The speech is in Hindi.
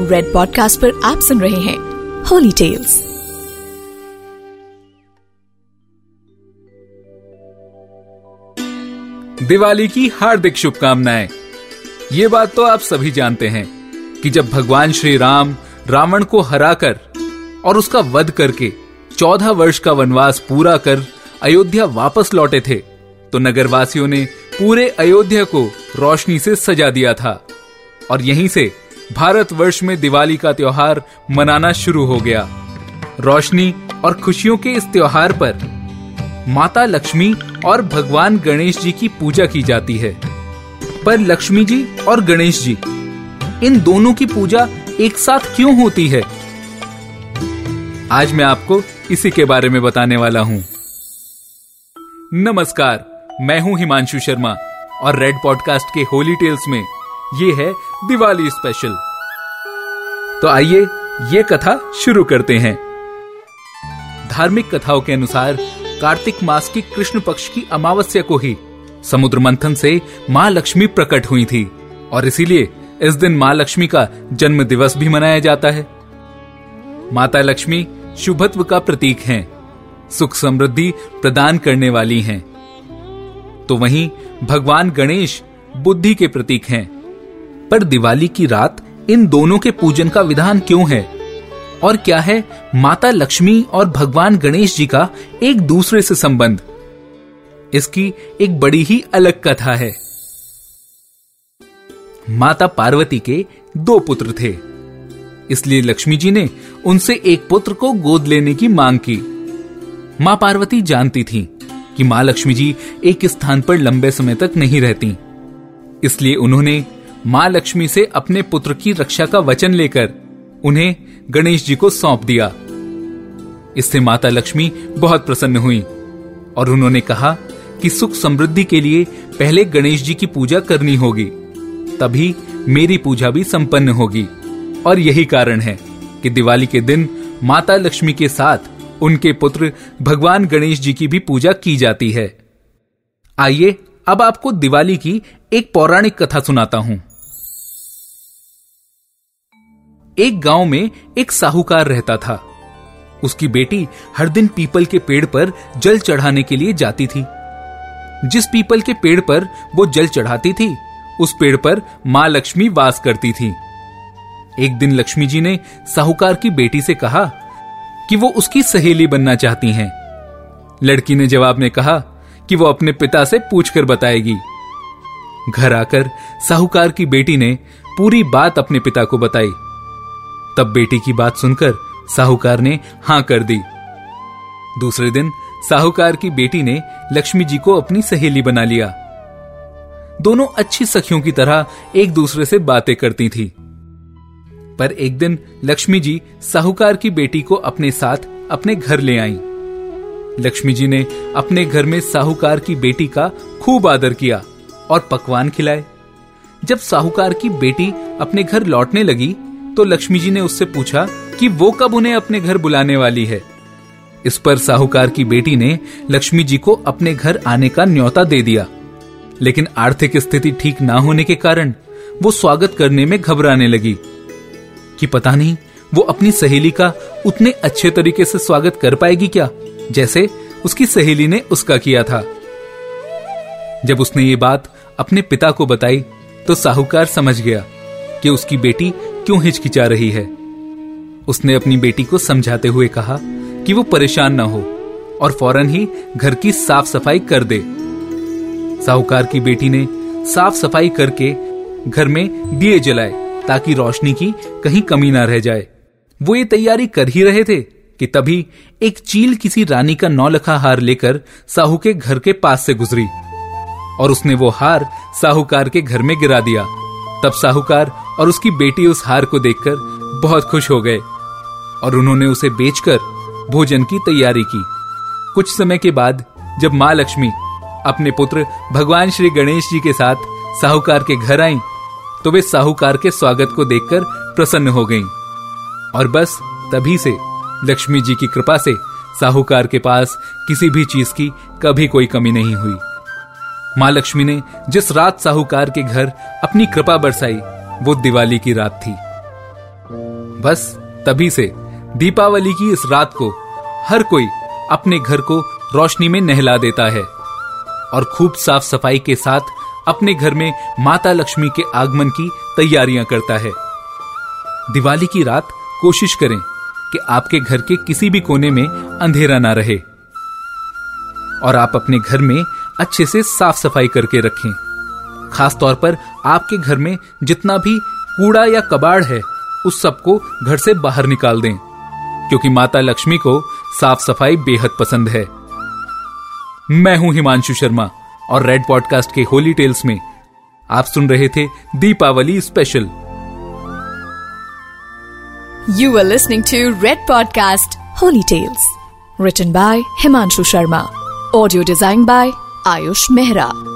रेड पॉडकास्ट पर आप सुन रहे हैं होली टेल्स दिवाली की हार्दिक शुभकामनाएँ। ये बात तो आप सभी जानते हैं कि जब भगवान श्री राम रावण को हराकर और उसका वध करके चौदह वर्ष का वनवास पूरा कर अयोध्या वापस लौटे थे तो नगरवासियों ने पूरे अयोध्या को रोशनी से सजा दिया था। और यहीं से भारतवर्ष में दिवाली का त्योहार मनाना शुरू हो गया। रोशनी और खुशियों के इस त्योहार पर माता लक्ष्मी और भगवान गणेश जी की पूजा की जाती है। पर लक्ष्मी जी और गणेश जी, इन दोनों की पूजा एक साथ क्यों होती है? आज मैं आपको इसी के बारे में बताने वाला हूँ। नमस्कार, मैं हूँ हिमांशु शर्मा और रेड पॉडकास्ट के होली टेल्स में ये है दिवाली स्पेशल तो आइए ये कथा शुरू करते हैं। धार्मिक कथाओं के अनुसार कार्तिक मास की कृष्ण पक्ष की अमावस्या को ही समुद्र मंथन से माँ लक्ष्मी प्रकट हुई थी और इसीलिए इस दिन माँ लक्ष्मी का जन्म दिवस भी मनाया जाता है। माता लक्ष्मी शुभत्व का प्रतीक हैं, सुख समृद्धि प्रदान करने वाली हैं। तो वहीं भगवान गणेश बुद्धि के प्रतीक हैं। पर दिवाली की रात इन दोनों के पूजन का विधान क्यों है? और क्या है माता लक्ष्मी और भगवान गणेश जी का एक दूसरे से संबंध? इसकी एक बड़ी ही अलग कथा है। माता पार्वती के दो पुत्र थे। इसलिए लक्ष्मी जी ने उनसे एक पुत्र को गोद लेने की मांग की। माँ पार्वती जानती थी कि माँ लक्ष्मी जी एक स्थान पर लंबे समय तक नहीं रहती। इसलिए उन्होंने माँ लक्ष्मी से अपने पुत्र की रक्षा का वचन लेकर उन्हें गणेश जी को सौंप दिया। इससे माता लक्ष्मी बहुत प्रसन्न हुई और उन्होंने कहा कि सुख समृद्धि के लिए पहले गणेश जी की पूजा करनी होगी, तभी मेरी पूजा भी संपन्न होगी। और यही कारण है कि दिवाली के दिन माता लक्ष्मी के साथ उनके पुत्र भगवान गणेश जी की भी पूजा की जाती है। आइए, अब आपको दिवाली की एक पौराणिक कथा सुनाता हूँ। एक गाँव में एक साहूकार रहता था। उसकी बेटी हर दिन पीपल के पेड़ पर जल चढ़ाने के लिए जाती थी। जिस पीपल के पेड़ पर वो जल चढ़ाती थी, उस पेड़ पर माँ लक्ष्मी वास करती थी। एक दिन लक्ष्मी जी ने साहूकार की बेटी से कहा कि वो उसकी सहेली बनना चाहती हैं। लड़की ने जवाब में कहा कि वो अपने पिता से पूछकर बताएगी। घर आकर साहूकार की बेटी ने पूरी बात अपने पिता को बताई। तब बेटी की बात सुनकर साहूकार ने हाँ कर दी। दूसरे दिन साहूकार की बेटी ने लक्ष्मी जी को अपनी सहेली बना लिया। दोनों अच्छी सखियों की तरह एक दूसरे से बातें करती थी। पर एक दिन लक्ष्मी जी साहूकार की बेटी को अपने साथ अपने घर ले आई। लक्ष्मी जी ने अपने घर में साहूकार की बेटी का खूब आदर किया और पकवान खिलाए। जब साहूकार की बेटी अपने घर लौटने लगी तो लक्ष्मी जी ने उससे पूछा कि वो कब उन्हें अपने घर बुलाने वाली है। इस पर साहूकार की बेटी ने लक्ष्मी जी को अपने घर आने का न्योता दे दिया। लेकिन आर्थिक स्थिति ठीक ना होने के कारण वो स्वागत करने में घबराने लगी कि पता नहीं वो अपनी सहेली का उतने अच्छे तरीके से स्वागत कर पाएगी क्या, जैसे उसकी सहेली ने उसका किया था। जब उसने ये बात अपने पिता को बताई तो साहूकार समझ गया। कि उसकी बेटी क्यों हिचकिचा रही है? उसने अपनी बेटी को समझाते हुए कहा कि वो परेशान ना हो और फ़ौरन ही घर की साफ़ सफ़ाई कर दे। साहूकार की बेटी ने साफ़ सफ़ाई करके घर में दिए जलाए ताकि रोशनी की कहीं कमी ना रह जाए। वो ये तैयारी कर ही रहे थे कि तभी एक चील किसी रानी का नौलखा हार लेकर साहू के घर के पास से गुजरी और उसने वो हार साहूकार के घर में गिरा दिया। तब साहूकार और उसकी बेटी उस हार को देखकर बहुत खुश हो गए और उन्होंने उसे बेचकर भोजन की तैयारी की कुछ समय के बाद जब माँ लक्ष्मी अपने पुत्र भगवान श्री गणेश जी के साथ साहूकार के घर आई तो वे साहूकार के स्वागत को देखकर प्रसन्न हो गईं। और बस तभी से लक्ष्मी जी की कृपा से साहूकार के पास किसी भी चीज़ की कभी कोई कमी नहीं हुई माँ लक्ष्मी ने जिस रात साहूकार के घर अपनी कृपा बरसाई वो दिवाली की रात थी। बस तभी से दीपावली की इस रात को हर कोई अपने घर को रोशनी में नहला देता है और खूब साफ़ सफ़ाई के साथ अपने घर में माता लक्ष्मी के आगमन की तैयारियाँ करता है। दिवाली की रात कोशिश करें कि आपके घर के किसी भी कोने में अंधेरा ना रहे और आप अपने घर में अच्छे से साफ़ सफ़ाई करके रखें। खास तौर पर आपके घर में जितना भी कूड़ा या कबाड़ है, उस सबको घर से बाहर निकाल दें, क्योंकि माता लक्ष्मी को साफ़ सफ़ाई बेहद पसंद है मैं हूँ हिमांशु शर्मा और रेड पॉडकास्ट के होली टेल्स में आप सुन रहे थे Deepavali special you were listening to red podcast holy tales written by Himanshu Sharma audio design by Ayush Mehra.